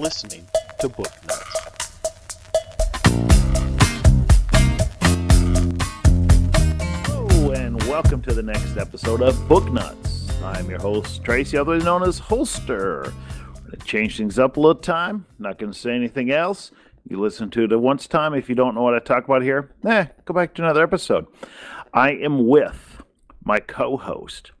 listening to Book Nuts. Hello, and welcome to the next episode of Book Nuts. I'm your host, Tracy, otherwise known as Holster. We're going to change things up a little time. Not going to say anything else. You listen to it once time. If you don't know what I talk about here, eh, go back to another episode. I am with my co host,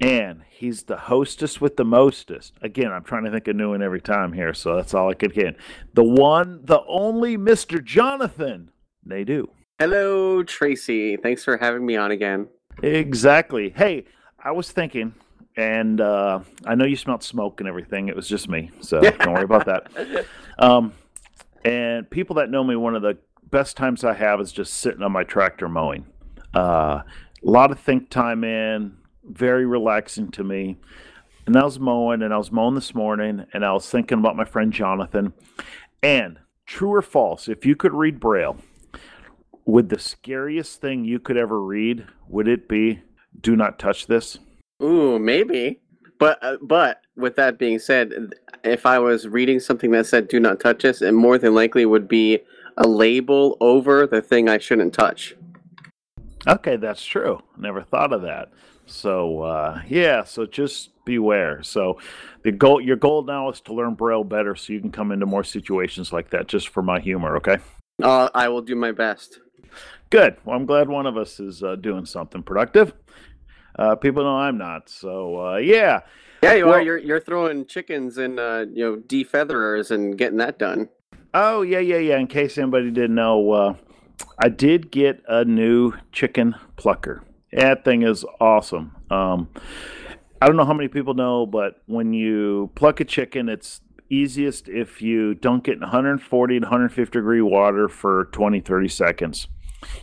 and he's the hostess with the mostest. Again, I'm trying to think of new one every time here, so that's all I could get. The one, the only Mr. Jonathan Nadeau. Hello, Tracy. Thanks for having me on again. Exactly. Hey, I was thinking, and uh, I know you smelled smoke and everything. It was just me, so don't worry about that. Um, and people that know me, one of the best times I have is just sitting on my tractor mowing. Uh, a lot of think time in, very relaxing to me. And I was mowing, and I was mowing this morning, and I was thinking about my friend Jonathan. And true or false, if you could read Braille, would the scariest thing you could ever read would it be "Do not touch this"? Ooh, maybe. But uh, but with that being said, if I was reading something that said "Do not touch this," it more than likely would be a label over the thing I shouldn't touch. Okay, that's true. Never thought of that. So uh, yeah, so just beware. So the goal, your goal now is to learn Braille better, so you can come into more situations like that. Just for my humor, okay? Uh, I will do my best. Good. Well, I'm glad one of us is uh, doing something productive. Uh, people know I'm not. So uh, yeah. Yeah, you Well- are. You're you're throwing chickens and uh, you know defeatherers and getting that done. Oh yeah, yeah, yeah. In case anybody didn't know, uh, I did get a new chicken plucker. That thing is awesome. Um, I don't know how many people know, but when you pluck a chicken, it's easiest if you dunk it in 140 to 150 degree water for 20, 30 seconds.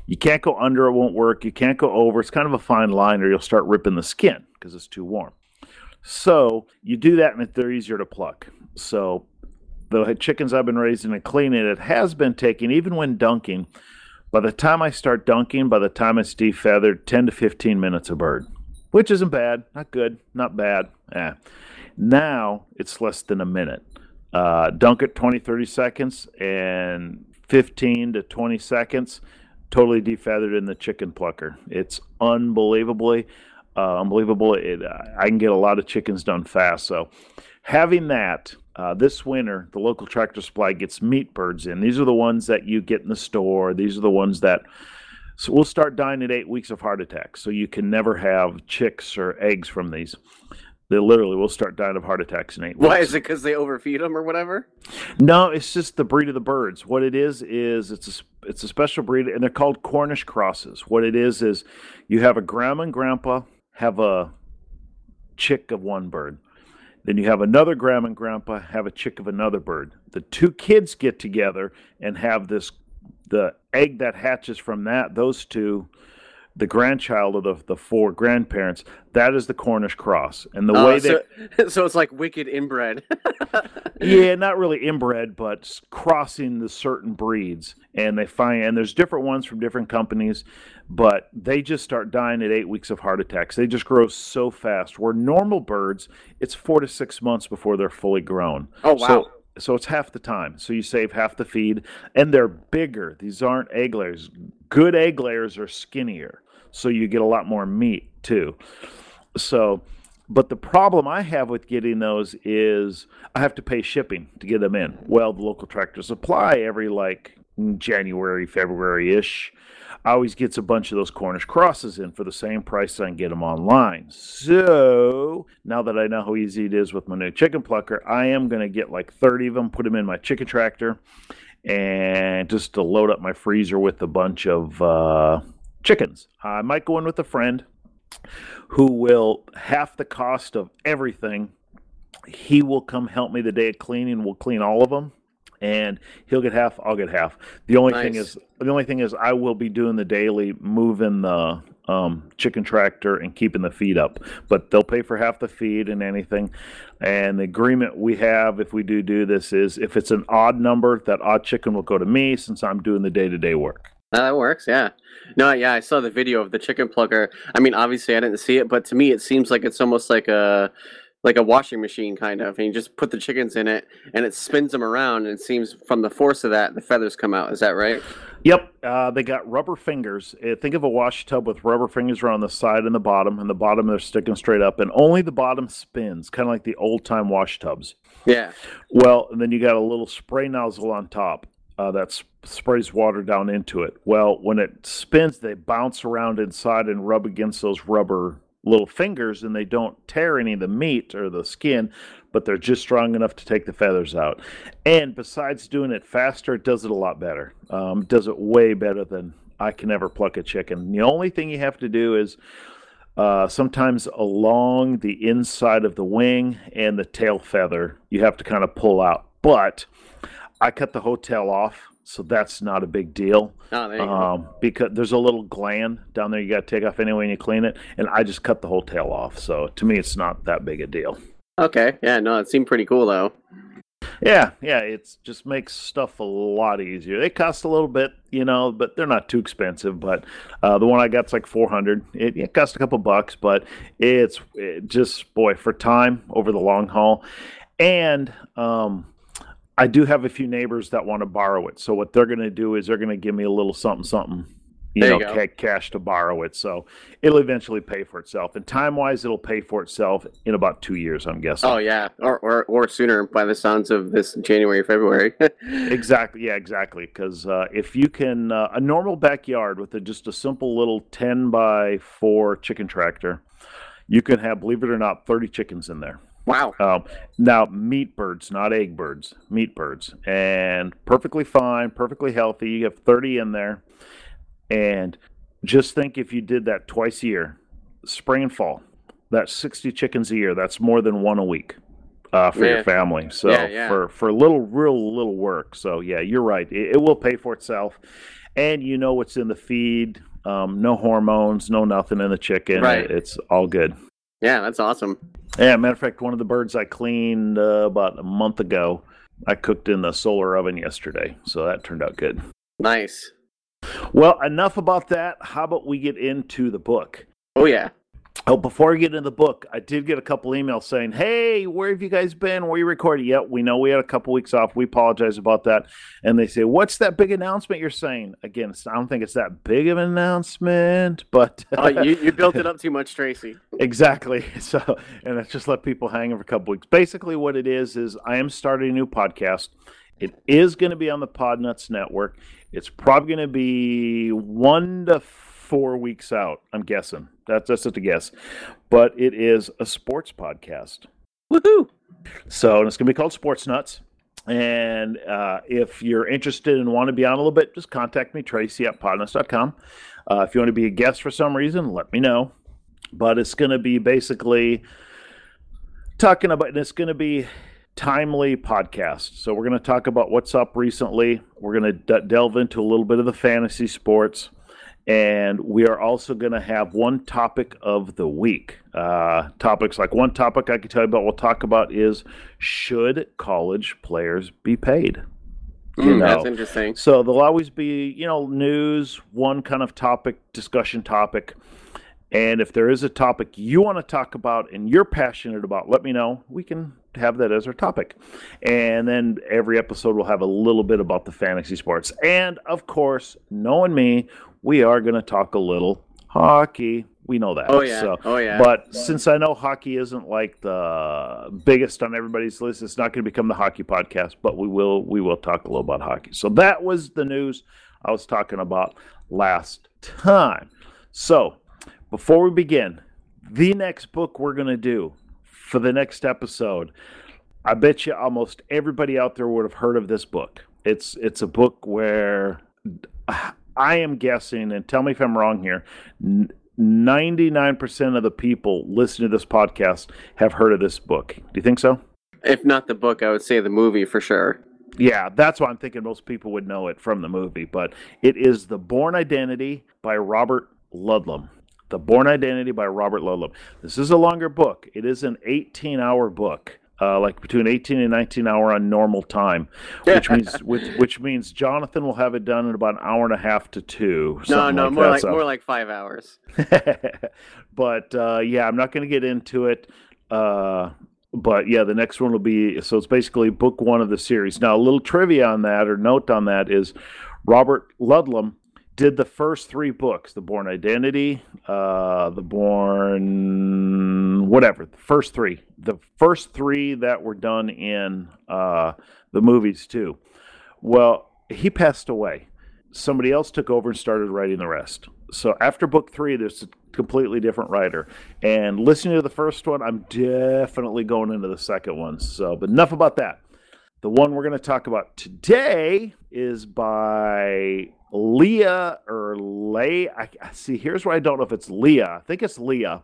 You can't go under; it won't work. You can't go over. It's kind of a fine line, or you'll start ripping the skin because it's too warm. So you do that, and they're easier to pluck. So the chickens I've been raising and cleaning, it has been taking, even when dunking, by the time I start dunking, by the time it's defeathered, 10 to 15 minutes a bird, which isn't bad. Not good, not bad. Eh. Now it's less than a minute. Uh, dunk it 20, 30 seconds, and 15 to 20 seconds, totally defeathered in the chicken plucker. It's unbelievably uh, unbelievable. It, I can get a lot of chickens done fast. So having that uh, this winter, the local tractor supply gets meat birds in. These are the ones that you get in the store. These are the ones that. So we'll start dying at eight weeks of heart attacks. So you can never have chicks or eggs from these. They literally will start dying of heart attacks in eight weeks. Why is it? Because they overfeed them or whatever? No, it's just the breed of the birds. What it is is it's a it's a special breed, and they're called Cornish crosses. What it is is you have a grandma and grandpa have a chick of one bird. Then you have another grandma and grandpa have a chick of another bird. The two kids get together and have this the egg that hatches from that those two the grandchild of the, the four grandparents that is the cornish cross and the Oh, way so, so it's like wicked inbred. yeah, not really inbred, but crossing the certain breeds. And they find, and there's different ones from different companies, but they just start dying at eight weeks of heart attacks. They just grow so fast. Where normal birds, it's four to six months before they're fully grown. Oh, wow. So, so it's half the time. So you save half the feed, and they're bigger. These aren't egg layers. Good egg layers are skinnier, so you get a lot more meat too. So, but the problem I have with getting those is I have to pay shipping to get them in. Well, the local tractor supply every like January, February ish, always gets a bunch of those Cornish crosses in for the same price I can get them online. So now that I know how easy it is with my new chicken plucker, I am going to get like 30 of them, put them in my chicken tractor, and just to load up my freezer with a bunch of uh, chickens. I might go in with a friend who will half the cost of everything. He will come help me the day of cleaning. We'll clean all of them, and he'll get half. I'll get half. The only thing is, the only thing is, I will be doing the daily moving the um, chicken tractor and keeping the feed up. But they'll pay for half the feed and anything. And the agreement we have, if we do do this, is if it's an odd number, that odd chicken will go to me since I'm doing the day to day work. No, that works, yeah. No, yeah, I saw the video of the chicken plucker. I mean, obviously, I didn't see it, but to me, it seems like it's almost like a like a washing machine kind of, and you just put the chickens in it, and it spins them around, and it seems from the force of that, the feathers come out. Is that right? Yep, uh, they got rubber fingers. Uh, think of a wash tub with rubber fingers around the side and the bottom, and the bottom they're sticking straight up, and only the bottom spins, kind of like the old time wash tubs. Yeah. Well, and then you got a little spray nozzle on top uh, that sp- sprays water down into it. Well, when it spins, they bounce around inside and rub against those rubber little fingers, and they don't tear any of the meat or the skin, but they're just strong enough to take the feathers out. And besides doing it faster, it does it a lot better. Um, does it way better than I can ever pluck a chicken. The only thing you have to do is uh, sometimes along the inside of the wing and the tail feather, you have to kind of pull out. But I cut the hotel off, so that's not a big deal. Oh, there. Um, because there's a little gland down there you got to take off anyway when you clean it, and I just cut the whole tail off. So to me, it's not that big a deal. Okay. Yeah. No, it seemed pretty cool though. Yeah, yeah, it just makes stuff a lot easier. They cost a little bit, you know, but they're not too expensive. But uh, the one I got's like four hundred. It, it cost a couple bucks, but it's it just boy for time over the long haul, and um, I do have a few neighbors that want to borrow it. So what they're going to do is they're going to give me a little something, something, you There know, you ca- cash to borrow it. So it'll eventually pay for itself. And time wise, it'll pay for itself in about two years, I'm guessing. Oh yeah, or or or sooner by the sounds of this January February. Exactly. Yeah, exactly. Because uh, if you can, uh, a normal backyard with a, just a simple little 10 by 4 chicken tractor, you can have, believe it or not, 30 chickens in there. Wow. Um, now, meat birds, not egg birds, meat birds, and perfectly fine, perfectly healthy. You have 30 in there. And just think if you did that twice a year, spring and fall, that's 60 chickens a year. That's more than one a week uh, for Yeah. your family. So Yeah, yeah. for for little, real little work. So yeah, you're right. It, it will pay for itself, and you know what's in the feed. Um, no hormones, no nothing in the chicken. Right. It's all good. Yeah, that's awesome. Yeah, matter of fact, one of the birds I cleaned uh, about a month ago, I cooked in the solar oven yesterday, so that turned out good. Nice. Well, enough about that. How about we get into the book? Oh yeah. Oh, before I get into the book, I did get a couple emails saying, "Hey, where have you guys been? Where you recording?" Yep, we know we had a couple weeks off. We apologize about that. And they say, "What's that big announcement you're saying?" Again, I don't think it's that big of an announcement, but Oh, you, you built it up too much, Tracy. Exactly. So, and I just let people hang for a couple weeks. Basically, what it is is I am starting a new podcast. It is going to be on the Podnuts Network. It's probably going to be one to four weeks out. I'm guessing. That's that's just a guess, but it is a sports podcast. Woohoo! So it's going to be called Sports Nuts. And uh, if you're interested and want to be on a little bit, just contact me, Tracy at podnuts.com. Uh, if you want to be a guest for some reason, let me know. But it's going to be basically talking about, and it's going to be timely podcast. So we're going to talk about what's up recently. We're going to d- delve into a little bit of the fantasy sports. And we are also going to have one topic of the week. Uh, topics like one topic I can tell you about, we'll talk about is should college players be paid? You Mm, know. That's interesting. So there'll always be, you know, news, one kind of topic, discussion topic. And if there is a topic you want to talk about and you're passionate about, let me know. We can have that as our topic. And then every episode will have a little bit about the fantasy sports. And of course, knowing me, we are going to talk a little hockey. We know that. Oh yeah. So, oh yeah. but since I know hockey isn't like the biggest on everybody's list, it's not going to become the hockey podcast. But we will we will talk a little about hockey. So that was the news I was talking about last time. So before we begin, the next book we're going to do for the next episode, I bet you almost everybody out there would have heard of this book. It's it's a book where I am guessing, and tell me if I'm wrong here. 99% of the people listening to this podcast have heard of this book. Do you think so? if not the book, I would say the movie for sure. Yeah, that's why I'm thinking most people would know it from the movie. But it is The Bourne Identity by Robert Ludlum. The Bourne Identity by Robert Ludlum. This is a longer book. It is an 18 hour book. Uh, like between 18 and 19 hour on normal time, which means which, which means Jonathan will have it done in about an hour and a half to two. No, no, like more that. like So- more like five hours. but uh, yeah, I'm not going to get into it. Uh, but yeah, the next one will be so it's basically book one of the series. Now, a little trivia on that or note on that is Robert Ludlum did the first three books: the Bourne Identity, uh, the Bourne whatever. The first three, the first three that were done in uh, the movies too. Well, he passed away. Somebody else took over and started writing the rest. So after book three, there's a completely different writer. And listening to the first one, I'm definitely going into the second one. So, but enough about that. The one we're going to talk about today is by Leah or Lay. I see. Here's where I don't know if it's Leah. I think it's Leah,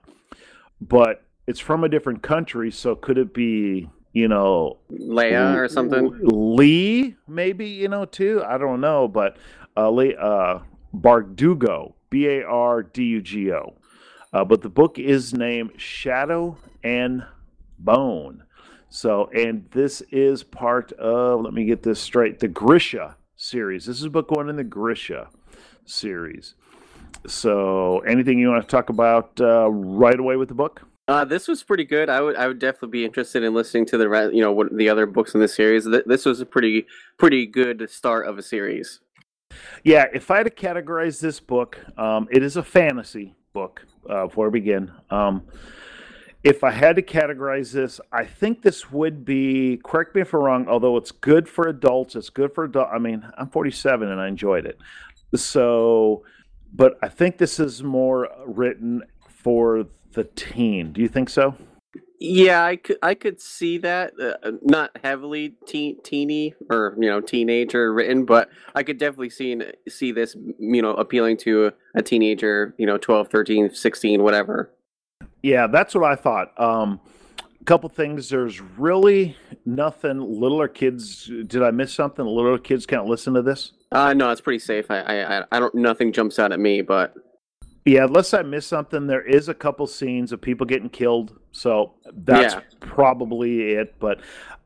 but it's from a different country. So could it be you know Leia or something? Lee, maybe you know too. I don't know, but uh, Lee, uh, Bardugo, B A R D U G O. Uh, but the book is named Shadow and Bone. So, and this is part of, let me get this straight, the Grisha series. This is book one in the Grisha series. So, anything you want to talk about uh, right away with the book? Uh, this was pretty good. I would I would definitely be interested in listening to the you know what the other books in the series. This was a pretty pretty good start of a series. Yeah, if I had to categorize this book, um, it is a fantasy book. Uh, before we begin, um, if I had to categorize this, I think this would be. Correct me if I'm wrong. Although it's good for adults, it's good for adult. I mean, I'm 47 and I enjoyed it. So, but I think this is more written for the teen. Do you think so? Yeah, I could I could see that. Uh, not heavily teen, teeny or you know teenager written, but I could definitely see see this you know appealing to a teenager, you know, 12, 13, 16, whatever. Yeah, that's what I thought. Um, a couple things. There's really nothing. Littler kids. Did I miss something? Littler kids can't listen to this. Uh no, it's pretty safe. I I I don't. Nothing jumps out at me, but yeah, unless I missed something, there is a couple scenes of people getting killed, so that's yeah. probably it. But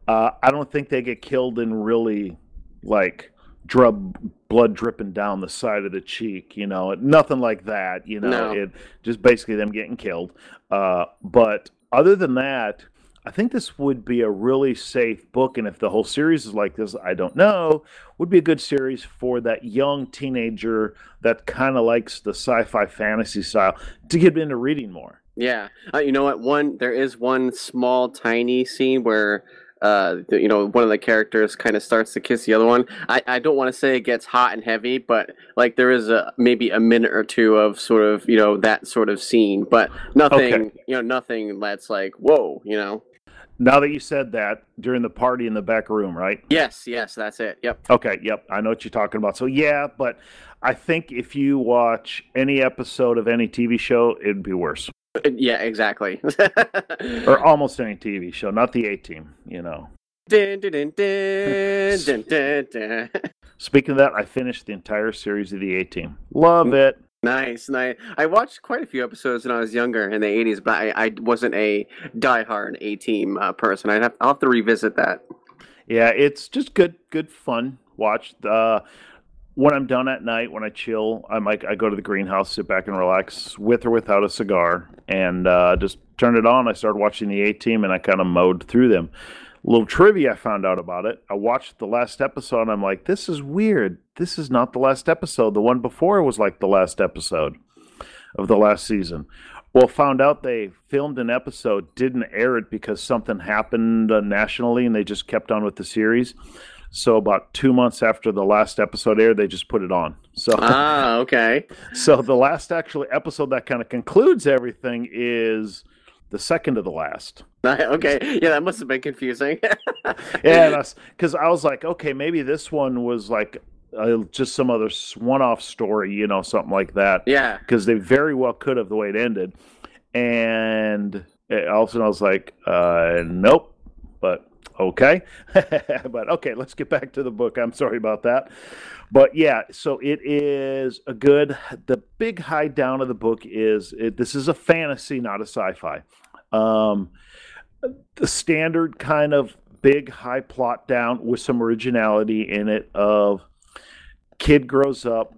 uh, I don't think they get killed in really like drub blood dripping down the side of the cheek. You know, nothing like that. You know, no. it just basically them getting killed. Uh, but other than that, I think this would be a really safe book, and if the whole series is like this, I don't know. Would be a good series for that young teenager that kind of likes the sci-fi fantasy style to get into reading more. Yeah, uh, you know what? One there is one small tiny scene where uh, you know, one of the characters kind of starts to kiss the other one. I, I don't want to say it gets hot and heavy, but like there is a maybe a minute or two of sort of you know that sort of scene, but nothing, okay. you know, nothing that's like whoa, you know. Now that you said that during the party in the back room, right? Yes, yes, that's it. Yep. Okay, yep. I know what you're talking about. So yeah, but I think if you watch any episode of any TV show, it'd be worse. Yeah, exactly. or almost any TV show, not the A Team, you know. Dun, dun, dun, Speaking of that, I finished the entire series of the A Team. Love mm. it. Nice, nice. I watched quite a few episodes when I was younger in the '80s, but I, I wasn't a diehard A Team uh, person. I'd have, I'll have to revisit that. Yeah, it's just good, good fun. Watch uh, when I'm done at night, when I chill, I might I go to the greenhouse, sit back and relax with or without a cigar, and uh, just turn it on. I started watching the A Team, and I kind of mowed through them A little trivia I found out about it. I watched the last episode and I'm like, this is weird. This is not the last episode. The one before was like the last episode of the last season. Well, found out they filmed an episode, didn't air it because something happened uh, nationally and they just kept on with the series. So about two months after the last episode aired, they just put it on. So ah, okay. So the last actually episode that kind of concludes everything is the second to the last. okay, yeah, that must have been confusing. yeah, because I was like, okay, maybe this one was like uh, just some other one-off story, you know, something like that. Yeah, because they very well could have the way it ended, and all of a sudden I was like, uh, nope, okay, but okay, let's get back to the book. I'm sorry about that. But yeah, so it is a good. The big high down of the book is it, this is a fantasy, not a sci-fi. Um, the standard kind of big high plot down with some originality in it of kid grows up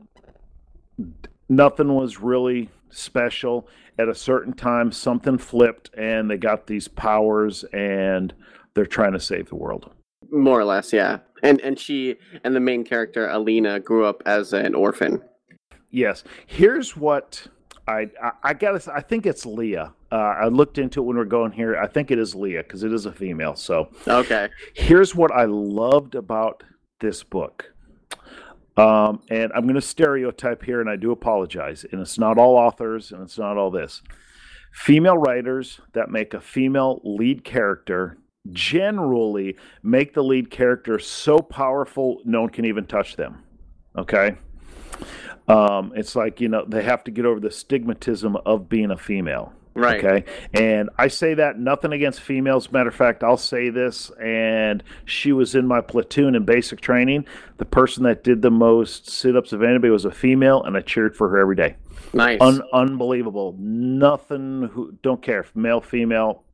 nothing was really special. At a certain time, something flipped, and they got these powers, and they're trying to save the world. More or less, yeah. And and she and the main character Alina grew up as an orphan. Yes. Here's what I I, I gotta. I think it's Leah. Uh, I looked into it when we are going here. I think it is Leah because it is a female. So okay. Here's what I loved about this book. Um, and I'm going to stereotype here, and I do apologize. And it's not all authors, and it's not all this. Female writers that make a female lead character generally make the lead character so powerful no one can even touch them. Okay? Um, it's like, you know, they have to get over the stigmatism of being a female. Right. Okay. And I say that nothing against females. Matter of fact, I'll say this. And she was in my platoon in basic training. The person that did the most sit ups of anybody was a female, and I cheered for her every day. Nice. Un- unbelievable. Nothing. Who don't care. Male, female,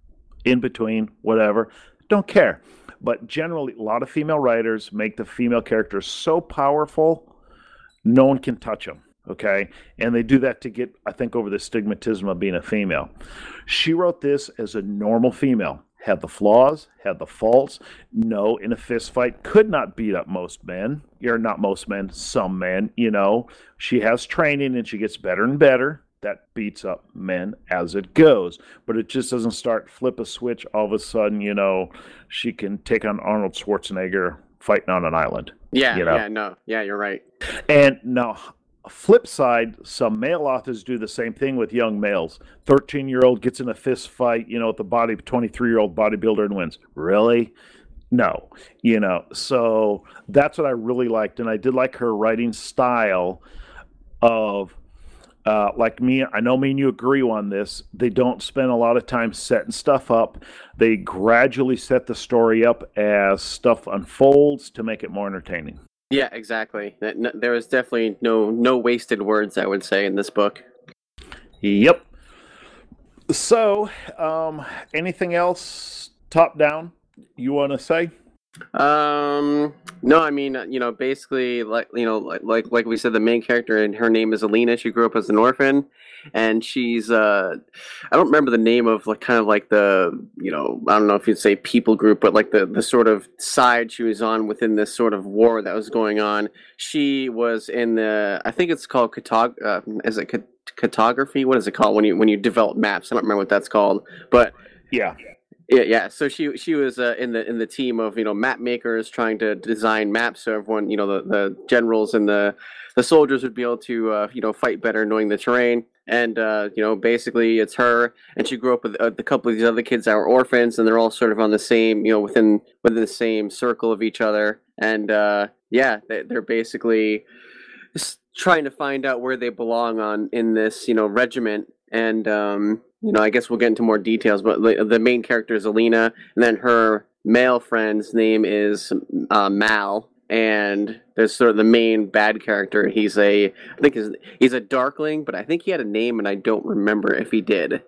in between, whatever. Don't care. But generally, a lot of female writers make the female characters so powerful, no one can touch them. Okay. And they do that to get, I think, over the stigmatism of being a female. She wrote this as a normal female, had the flaws, had the faults. No, in a fist fight, could not beat up most men. You're not most men, some men, you know. She has training and she gets better and better that beats up men as it goes. But it just doesn't start flip a switch all of a sudden, you know, she can take on Arnold Schwarzenegger fighting on an island. Yeah, you know? yeah, no. Yeah, you're right. And now flip side, some male authors do the same thing with young males. 13 year old gets in a fist fight, you know, with the body 23 year old bodybuilder and wins. Really? No, you know, so that's what I really liked. And I did like her writing style of uh, like me, I know me and you agree on this. They don't spend a lot of time setting stuff up. They gradually set the story up as stuff unfolds to make it more entertaining. Yeah, exactly. There is definitely no no wasted words. I would say in this book. Yep. So, um, anything else top down you want to say? Um, no, I mean, you know, basically, like you know, like like like we said, the main character and her name is Alina. She grew up as an orphan, and she's uh, I don't remember the name of like kind of like the you know I don't know if you'd say people group, but like the the sort of side she was on within this sort of war that was going on. She was in the I think it's called cartog uh, is it cartography? What is it called when you when you develop maps? I don't remember what that's called, but yeah yeah, yeah. So she she was uh, in the in the team of you know map makers trying to design maps so everyone you know the, the generals and the the soldiers would be able to uh, you know fight better knowing the terrain. And uh, you know basically it's her and she grew up with uh, a couple of these other kids that were orphans and they're all sort of on the same you know within within the same circle of each other. And uh, yeah, they, they're basically trying to find out where they belong on in this you know regiment and um, you know, I guess we'll get into more details, but the, the main character is Alina, and then her male friend's name is uh, Mal, and there's sort of the main bad character. He's a, I think he's, he's a Darkling, but I think he had a name, and I don't remember if he did.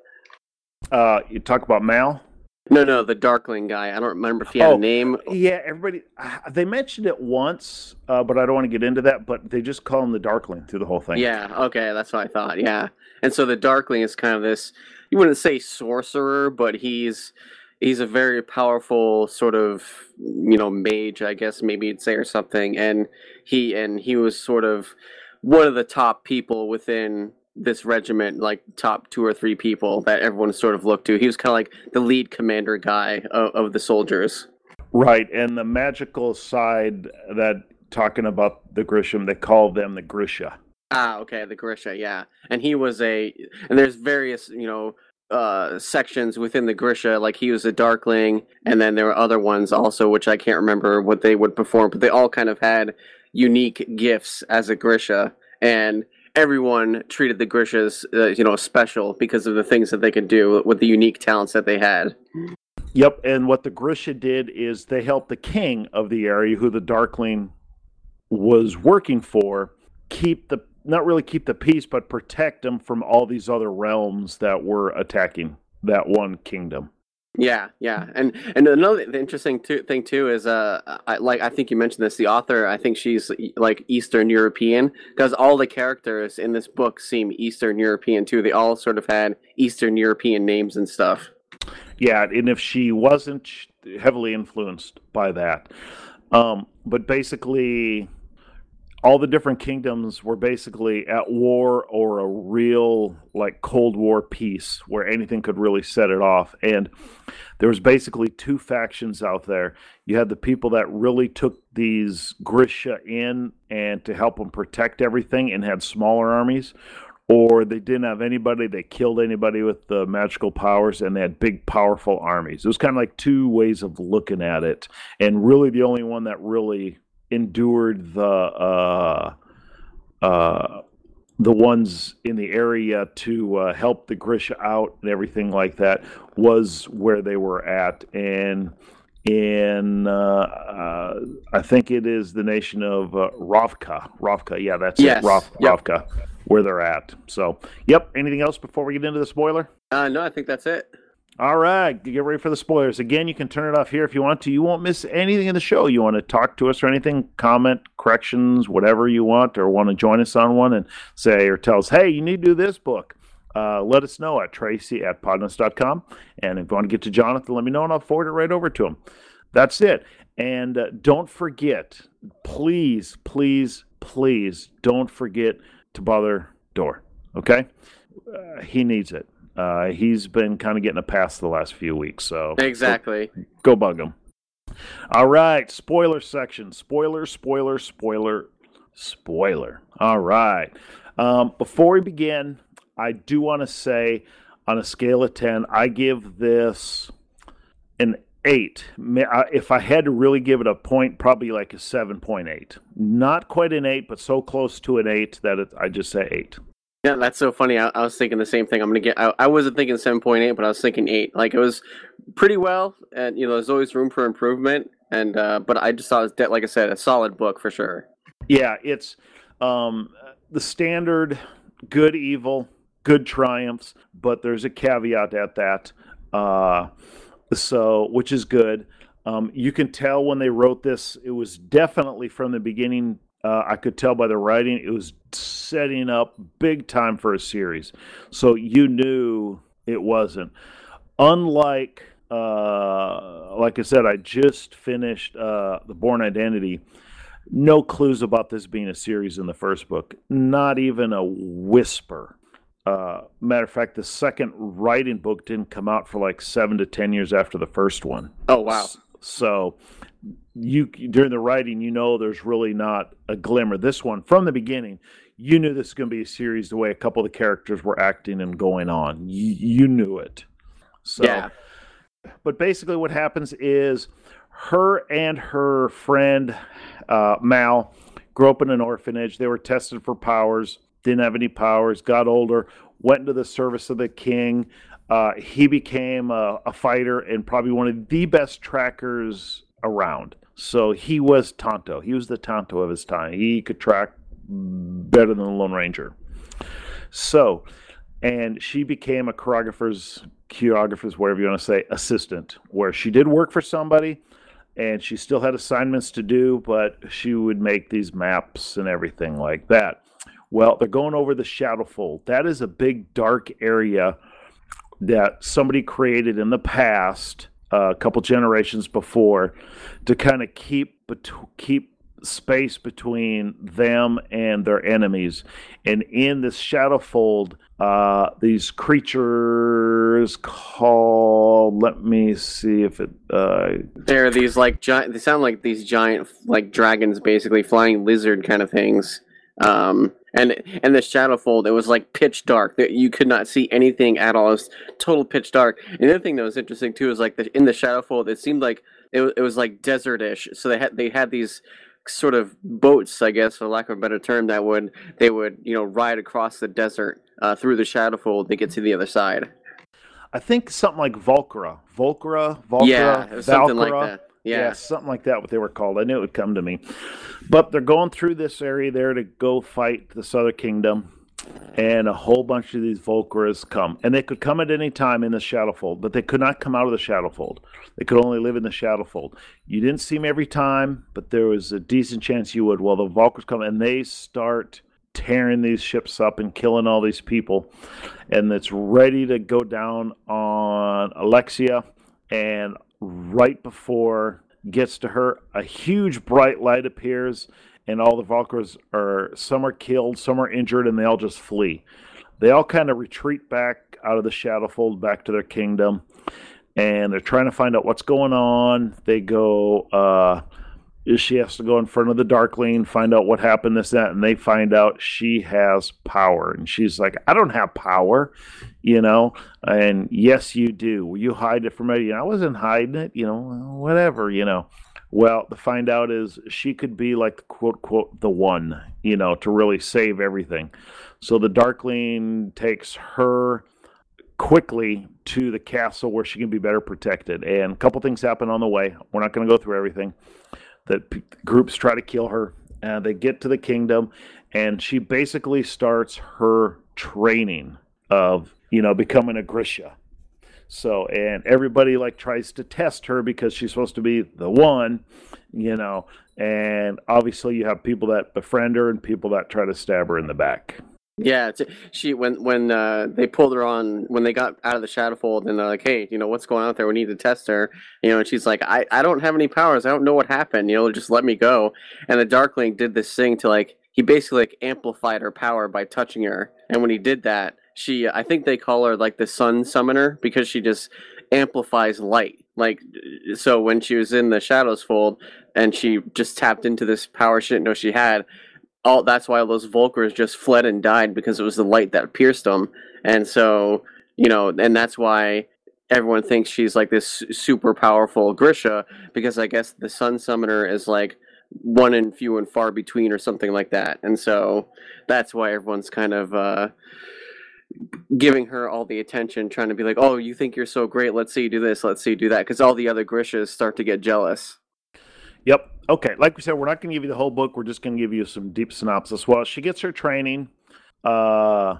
Uh, you talk about Mal? No, no, the Darkling guy. I don't remember if he had oh, a name. Yeah, everybody. Uh, they mentioned it once, uh, but I don't want to get into that. But they just call him the Darkling through the whole thing. Yeah. Okay, that's what I thought. Yeah, and so the Darkling is kind of this you wouldn't say sorcerer, but he's he's a very powerful sort of you know mage, I guess maybe you'd say or something. And he and he was sort of one of the top people within this regiment, like top two or three people that everyone sort of looked to. He was kind of like the lead commander guy of, of the soldiers. Right, and the magical side that talking about the Grisham, they call them the Grisha. Ah, okay, the Grisha, yeah. And he was a and there's various, you know, uh sections within the Grisha, like he was a Darkling, and then there were other ones also which I can't remember what they would perform, but they all kind of had unique gifts as a Grisha and everyone treated the Grishas, uh, you know, special because of the things that they could do with the unique talents that they had. Yep, and what the Grisha did is they helped the king of the area, who the Darkling was working for, keep the not really keep the peace, but protect them from all these other realms that were attacking that one kingdom. Yeah, yeah, and and another interesting too, thing too is uh, I, like I think you mentioned this. The author, I think she's like Eastern European because all the characters in this book seem Eastern European too. They all sort of had Eastern European names and stuff. Yeah, and if she wasn't heavily influenced by that, um, but basically all the different kingdoms were basically at war or a real like cold war peace where anything could really set it off. And there was basically two factions out there. You had the people that really took these grisha in and to help them protect everything and had smaller armies or they didn't have anybody. They killed anybody with the magical powers and they had big powerful armies. It was kind of like two ways of looking at it. And really the only one that really endured the uh, uh, the ones in the area to uh, help the Grisha out and everything like that was where they were at, and in uh, uh, I think it is the nation of uh, Ravka. Ravka, yeah, that's yes. it. Rav- yep. Ravka, where they're at. So, yep. Anything else before we get into the spoiler? Uh, no, I think that's it. All right, get ready for the spoilers. Again, you can turn it off here if you want to. You won't miss anything in the show. You want to talk to us or anything, comment, corrections, whatever you want, or want to join us on one and say or tell us, hey, you need to do this book. Uh, let us know at tracy at podnuts.com. And if you want to get to Jonathan, let me know and I'll forward it right over to him. That's it. And uh, don't forget, please, please, please don't forget to bother Door. Okay? Uh, he needs it. Uh, he's been kind of getting a pass the last few weeks, so exactly. Go, go bug him. All right, spoiler section. Spoiler, spoiler, spoiler, spoiler. All right. Um, before we begin, I do want to say, on a scale of ten, I give this an eight. If I had to really give it a point, probably like a seven point eight. Not quite an eight, but so close to an eight that it, I just say eight. Yeah, that's so funny. I, I, was thinking the same thing. I'm gonna get. I, I wasn't thinking seven point eight, but I was thinking eight. Like it was pretty well, and you know, there's always room for improvement. And uh, but I just thought it like I said, a solid book for sure. Yeah, it's um, the standard good, evil, good triumphs, but there's a caveat at that. Uh, so, which is good. Um, you can tell when they wrote this, it was definitely from the beginning uh, I could tell by the writing it was setting up big time for a series. So you knew it wasn't. Unlike, uh, like I said, I just finished uh, The Bourne Identity. No clues about this being a series in the first book. Not even a whisper. Uh, matter of fact, the second writing book didn't come out for like seven to ten years after the first one. Oh wow! So you during the writing, you know, there's really not a glimmer. This one, from the beginning, you knew this was going to be a series. The way a couple of the characters were acting and going on, you, you knew it. So, yeah. But basically, what happens is her and her friend uh, Mal grew up in an orphanage. They were tested for powers, didn't have any powers, got older, went into the service of the king. Uh, he became a, a, fighter and probably one of the best trackers around. So he was Tonto. He was the Tonto of his time. He could track better than the Lone Ranger. So, and she became a choreographer's, choreographer's, whatever you want to say, assistant, where she did work for somebody and she still had assignments to do, but she would make these maps and everything like that. Well, they're going over the Shadowfold. That is a big dark area that somebody created in the past a couple generations before to kind of keep bet- keep space between them and their enemies. And in this Shadowfold, uh, these creatures called. Let me see if it. Uh, They're these like giant. They sound like these giant like dragons, basically flying lizard kind of things. Um, and and the Shadowfold, it was like pitch dark. That you could not see anything at all. It was total pitch dark. And the other thing that was interesting too is like the, in the Shadowfold, it seemed like it, it was like desertish. So they had they had these sort of boats, I guess, for lack of a better term, that would they would you know ride across the desert uh, through the Shadowfold to get to the other side. I think something like Volcra, Volcra, Volcra, yeah, something like that. Yeah. yeah. something like that. What they were called. I knew it would come to me. But they're going through this area there to go fight the Southern kingdom, and a whole bunch of these Volcras come, and they could come at any time in the Shadowfold, but they could not come out of the Shadowfold. They could only live in the Shadowfold. You didn't see them every time, but there was a decent chance you would. Well, the Volcras come and they start tearing these ships up and killing all these people, and it's ready to go down on Alexia, and right before gets to her, a huge bright light appears and all the Valkyrs are some are killed, some are injured, and they all just flee. They all kind of retreat back out of the Shadowfold, back to their kingdom, and they're trying to find out what's going on. They go, uh, she has to go in front of the Darkling, find out what happened, this, that, and they find out she has power. And she's like, I don't have power, you know, and yes, you do. You hide it from me? I wasn't hiding it, you know, whatever, you know. Well, to find out is she could be like quote quote the one, you know, to really save everything. So the Darkling takes her quickly to the castle where she can be better protected. And a couple things happen on the way. We're not going to go through everything. That p- groups try to kill her. and they get to the kingdom, and she basically starts her training of you know becoming a Grisha. So, and everybody like tries to test her because she's supposed to be the one, you know. And obviously, you have people that befriend her and people that try to stab her in the back. Yeah, she when when uh, they pulled her on when they got out of the Shadowfold and they're like, hey, you know what's going on out there? We need to test her. You know, and she's like, I I don't have any powers. I don't know what happened. You know, just let me go. And the Darkling did this thing to like he basically like amplified her power by touching her. And when he did that, she I think they call her like the Sun Summoner because she just amplifies light. Like so when she was in the Shadows Fold and she just tapped into this power she didn't know she had all that's why all those Volcras just fled and died because it was the light that pierced them. And so, you know, and that's why everyone thinks she's like this super powerful Grisha because I guess the Sun Summoner is like one and few and far between or something like that. And so that's why everyone's kind of uh giving her all the attention trying to be like, "Oh, you think you're so great. Let's see you do this. Let's see you do that." Cuz all the other Grishas start to get jealous. Yep. Okay. Like we said, we're not going to give you the whole book. We're just going to give you some deep synopsis. Well, she gets her training, uh,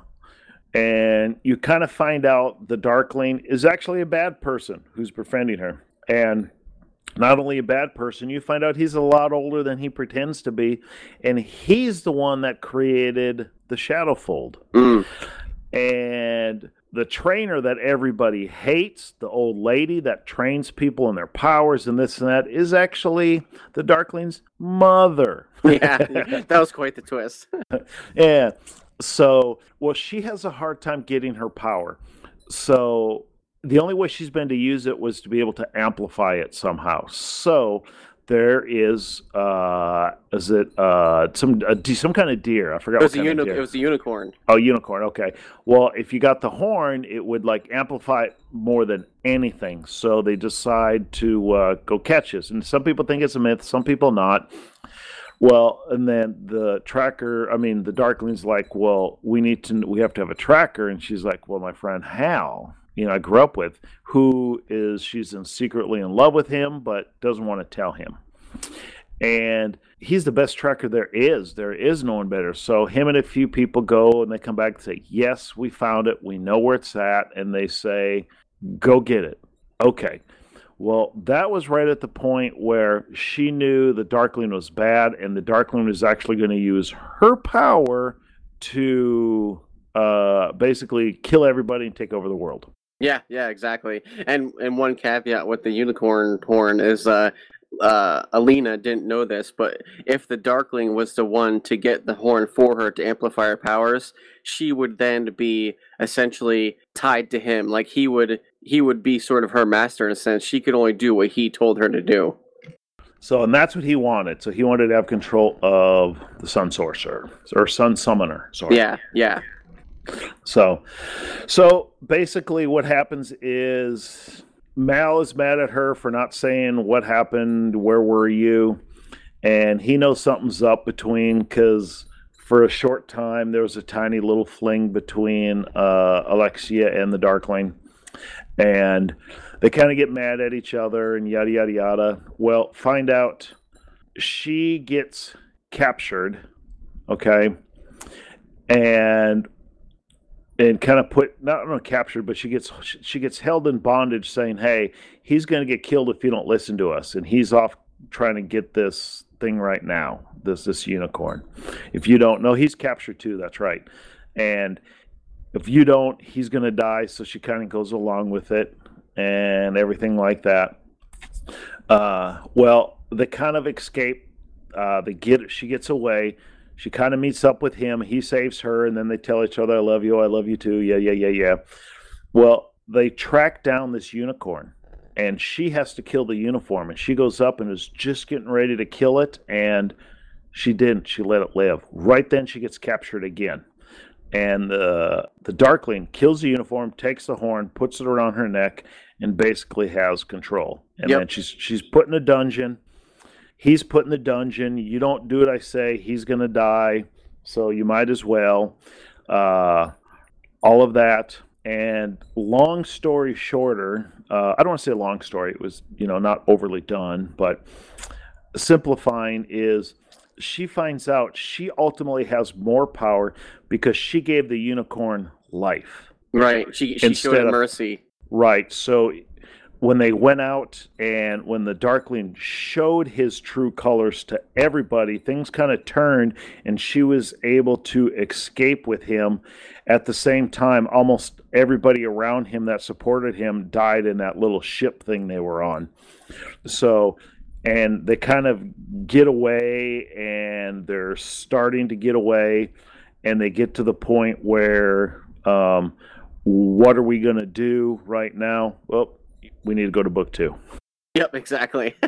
and you kind of find out the Darkling is actually a bad person who's befriending her. And not only a bad person, you find out he's a lot older than he pretends to be. And he's the one that created the Shadowfold. Mm. And the trainer that everybody hates, the old lady that trains people in their powers and this and that, is actually the Darkling's mother. Yeah, that was quite the twist. yeah. So, well, she has a hard time getting her power. So, the only way she's been to use it was to be able to amplify it somehow. So, there is uh is it uh some a, some kind of deer i forgot It was, a uni- it was a unicorn. Oh, unicorn. Okay. Well, if you got the horn, it would like amplify it more than anything. So they decide to uh, go catch this. And some people think it's a myth, some people not. Well, and then the tracker, I mean, the Darkling's like, well, we need to, we have to have a tracker. And she's like, well, my friend Hal, you know, I grew up with, who is, she's in, secretly in love with him, but doesn't want to tell him. And he's the best tracker there is. There is no one better. So him and a few people go and they come back and say, Yes, we found it. We know where it's at. And they say, Go get it. Okay. Well, that was right at the point where she knew the Darkling was bad, and the Darkling was actually going to use her power to uh, basically kill everybody and take over the world. Yeah, yeah, exactly. And and one caveat with the unicorn horn is uh uh Alina didn't know this, but if the Darkling was the one to get the horn for her to amplify her powers, she would then be essentially tied to him. Like he would he would be sort of her master in a sense. She could only do what he told her to do. So, and that's what he wanted. So he wanted to have control of the Sun Sorcerer or Sun Summoner. Sorry. Yeah, yeah. So, so basically, what happens is Mal is mad at her for not saying what happened, where were you, and he knows something's up between because for a short time there was a tiny little fling between uh, Alexia and the Darkling, and they kind of get mad at each other and yada yada yada. Well, find out she gets captured, okay, and and kind of put not not captured, but she gets she gets held in bondage, saying, "Hey, he's going to get killed if you don't listen to us," and he's off trying to get this thing right now. This this unicorn. If you don't know, he's captured too. That's right, and if you don't, he's going to die. So she kind of goes along with it and everything like that. Uh, well, they kind of escape. Uh, they get she gets away. She kind of meets up with him. He saves her, and then they tell each other, "I love you. I love you too." Yeah, yeah, yeah, yeah. Well, they track down this unicorn, and she has to kill the unicorn. And she goes up and is just getting ready to kill it, and she didn't. She let it live. Right then, she gets captured again and the the Darkling kills the unicorn, takes the horn, puts it around her neck, and basically has control. And Yep. then she's she's put in a dungeon. He's put in the dungeon. You don't do what I say, he's gonna die. So you might as well. Uh, all of that. And long story shorter, uh, I don't want to say a long story. It was you know not overly done, but simplifying is she finds out she ultimately has more power because she gave the unicorn life. Right. She she showed him of- mercy. Right. So when they went out and when the Darkling showed his true colors to everybody, things kind of turned and she was able to escape with him. At the same time, almost everybody around him that supported him died in that little ship thing they were on. So, and they kind of get away and they're starting to get away and they get to the point where um, what are we going to do right now? Well, we need to go to book two. Yep, exactly.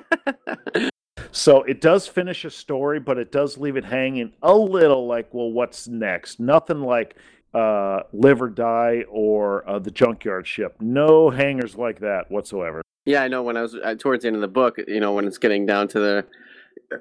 So it does finish a story, but it does leave it hanging a little like, well, what's next? Nothing like uh, Live or Die or uh, The Junkyard Ship. No hangers like that whatsoever. yeah, I know. When I was uh, towards the end of the book, you know, when it's getting down to the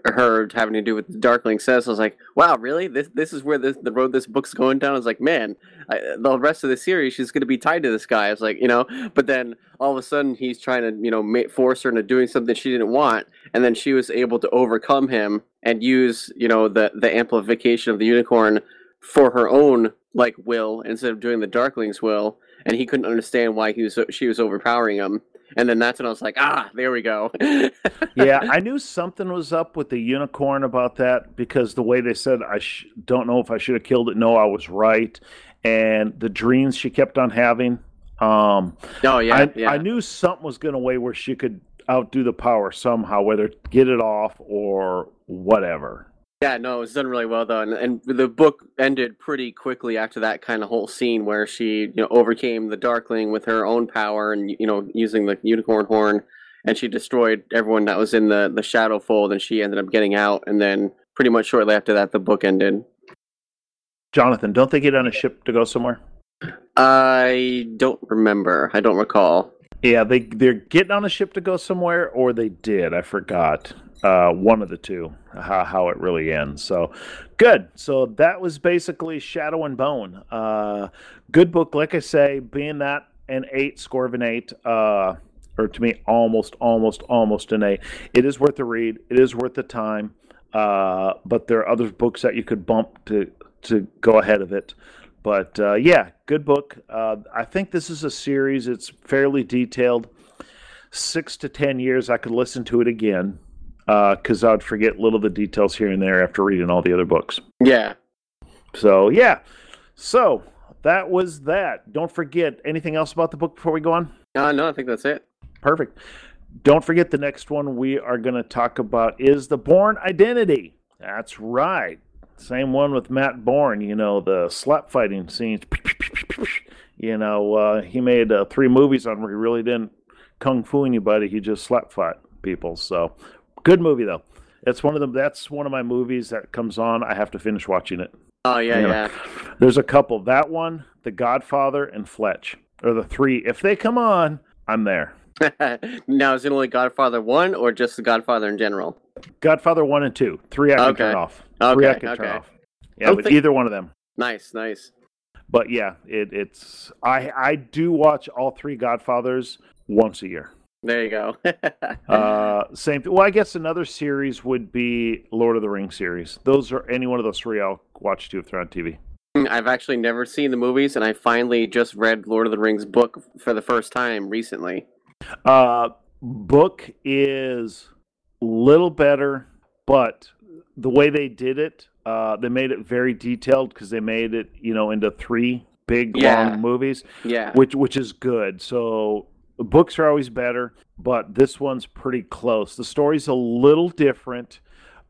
her having to do with the Darkling says, I was like, wow, really? This this is where this, the road this book's going down. I was like, man, I, the rest of the series she's going to be tied to this guy. I was like, you know, but then all of a sudden he's trying to, you know, ma- force her into doing something she didn't want, and then she was able to overcome him and use, you know, the the amplification of the unicorn for her own like will instead of doing the Darkling's will, and he couldn't understand why he was she was overpowering him. And then that's when I was like, ah, there we go. yeah, I knew something was up with the unicorn about that because the way they said, I sh- don't know if I should have killed it. No, I was right. And the dreams she kept on having. Um, oh yeah, I, yeah. I knew something was going to away where she could outdo the power somehow, whether get it off or whatever. Yeah, no, it was done really well though, and, and the book ended pretty quickly after that kind of whole scene where she, you know, overcame the Darkling with her own power and you know using the unicorn horn, and she destroyed everyone that was in the the Shadow Fold, and she ended up getting out, and then pretty much shortly after that, the book ended. Jonathan, don't they get on a ship to go somewhere? I don't remember. I don't recall. Yeah, they they're getting on a ship to go somewhere, or they did. I forgot. Uh, one of the two. How how it really ends. So good. So that was basically Shadow and Bone. Uh, good book, like I say, being that an eight score of an eight. Uh, or to me, almost, almost, almost an eight. It is worth the read. It is worth the time. Uh, but there are other books that you could bump to to go ahead of it. But uh, yeah, good book. Uh, I think this is a series. It's fairly detailed. Six to ten years, I could listen to it again because I'd forget little of the details here and there after reading all the other books. Yeah. So yeah, so that was that. Don't forget anything else about the book before we go on. Uh, no, I think that's it. Perfect. Don't forget the next one we are going to talk about is the Bourne Identity. That's right. Same one with Matt Bourne, you know, the slap fighting scenes. You know, uh, he made uh, three movies on where he really didn't kung fu anybody. He just slap fought people. So, good movie though. It's one of them. That's one of my movies that comes on. I have to finish watching it. Oh yeah, You know, yeah. There's a couple. That one, The Godfather, and Fletch are the three. If they come on, I'm there. now is it only Godfather one or just the Godfather in general? Godfather one and two. Three I can Okay. turn off. Okay, can turn okay. off. Yeah, don't think- either one of them. Nice, nice. But yeah, it, it's I I do watch all three Godfathers once a year. There you go. Uh, same. Th- well, I guess another series would be Lord of the Rings series. Those are any one of those three I'll watch too if they're on TV. I've actually never seen the movies, and I finally just read Lord of the Rings book for the first time recently. Uh, book is a little better, but the way they did it, uh, they made it very detailed because they made it, you know, into three big Yeah. long movies, Yeah. which which is good. So books are always better, but this one's pretty close. The story's a little different.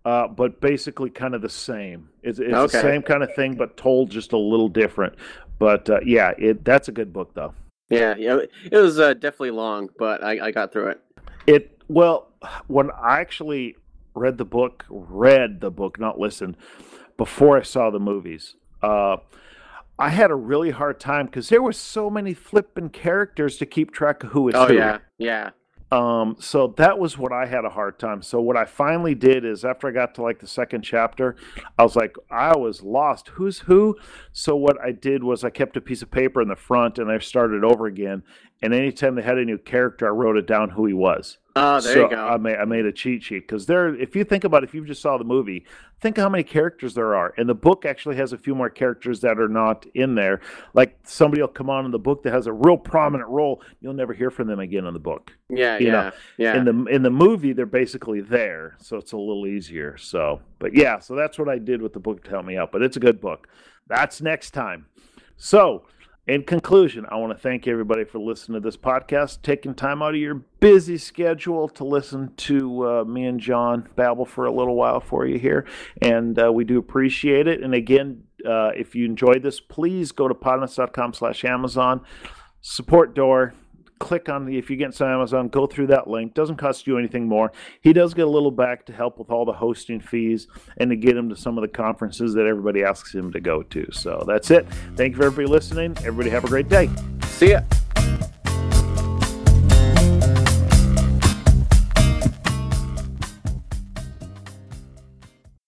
Uh, but basically, kind of the same. It's, it's the same kind of thing, but told just a little different. But uh, yeah, it that's a good book, though. Yeah, yeah. It was uh, definitely long, but I, I got through it. It well, when I actually read the book, read the book, not listened, before I saw the movies, uh, I had a really hard time because there were so many flipping characters to keep track of who is Oh who. yeah, yeah. Um, so that was what I had a hard time. So what I finally did is after I got to like the second chapter, I was like, I was lost. Who's who? So what I did was I kept a piece of paper in the front and I started over again. And anytime they had a new character, I wrote it down who he was. Oh, there so you go. I made I made a cheat sheet because there. If you think about, it, if you just saw the movie, think how many characters there are, and the book actually has a few more characters that are not in there. Like somebody will come on in the book that has a real prominent role, you'll never hear from them again in the book. yeah, you yeah, know, yeah. In the in the movie, they're basically there, so it's a little easier. So, but yeah, so that's what I did with the book to help me out. But it's a good book. That's next time. So, in conclusion, I want to thank everybody for listening to this podcast, taking time out of your busy schedule to listen to uh, me and John babble for a little while for you here, and uh, we do appreciate it. And again, uh, if you enjoyed this, please go to podnuts.com/amazon, support Door click on the if you get some Amazon, go through that link. Doesn't cost you anything more. He does get a little back to help with all the hosting fees and to get him to some of the conferences that everybody asks him to go to. So that's it. Thank you for everybody listening. Everybody have a great day. See ya.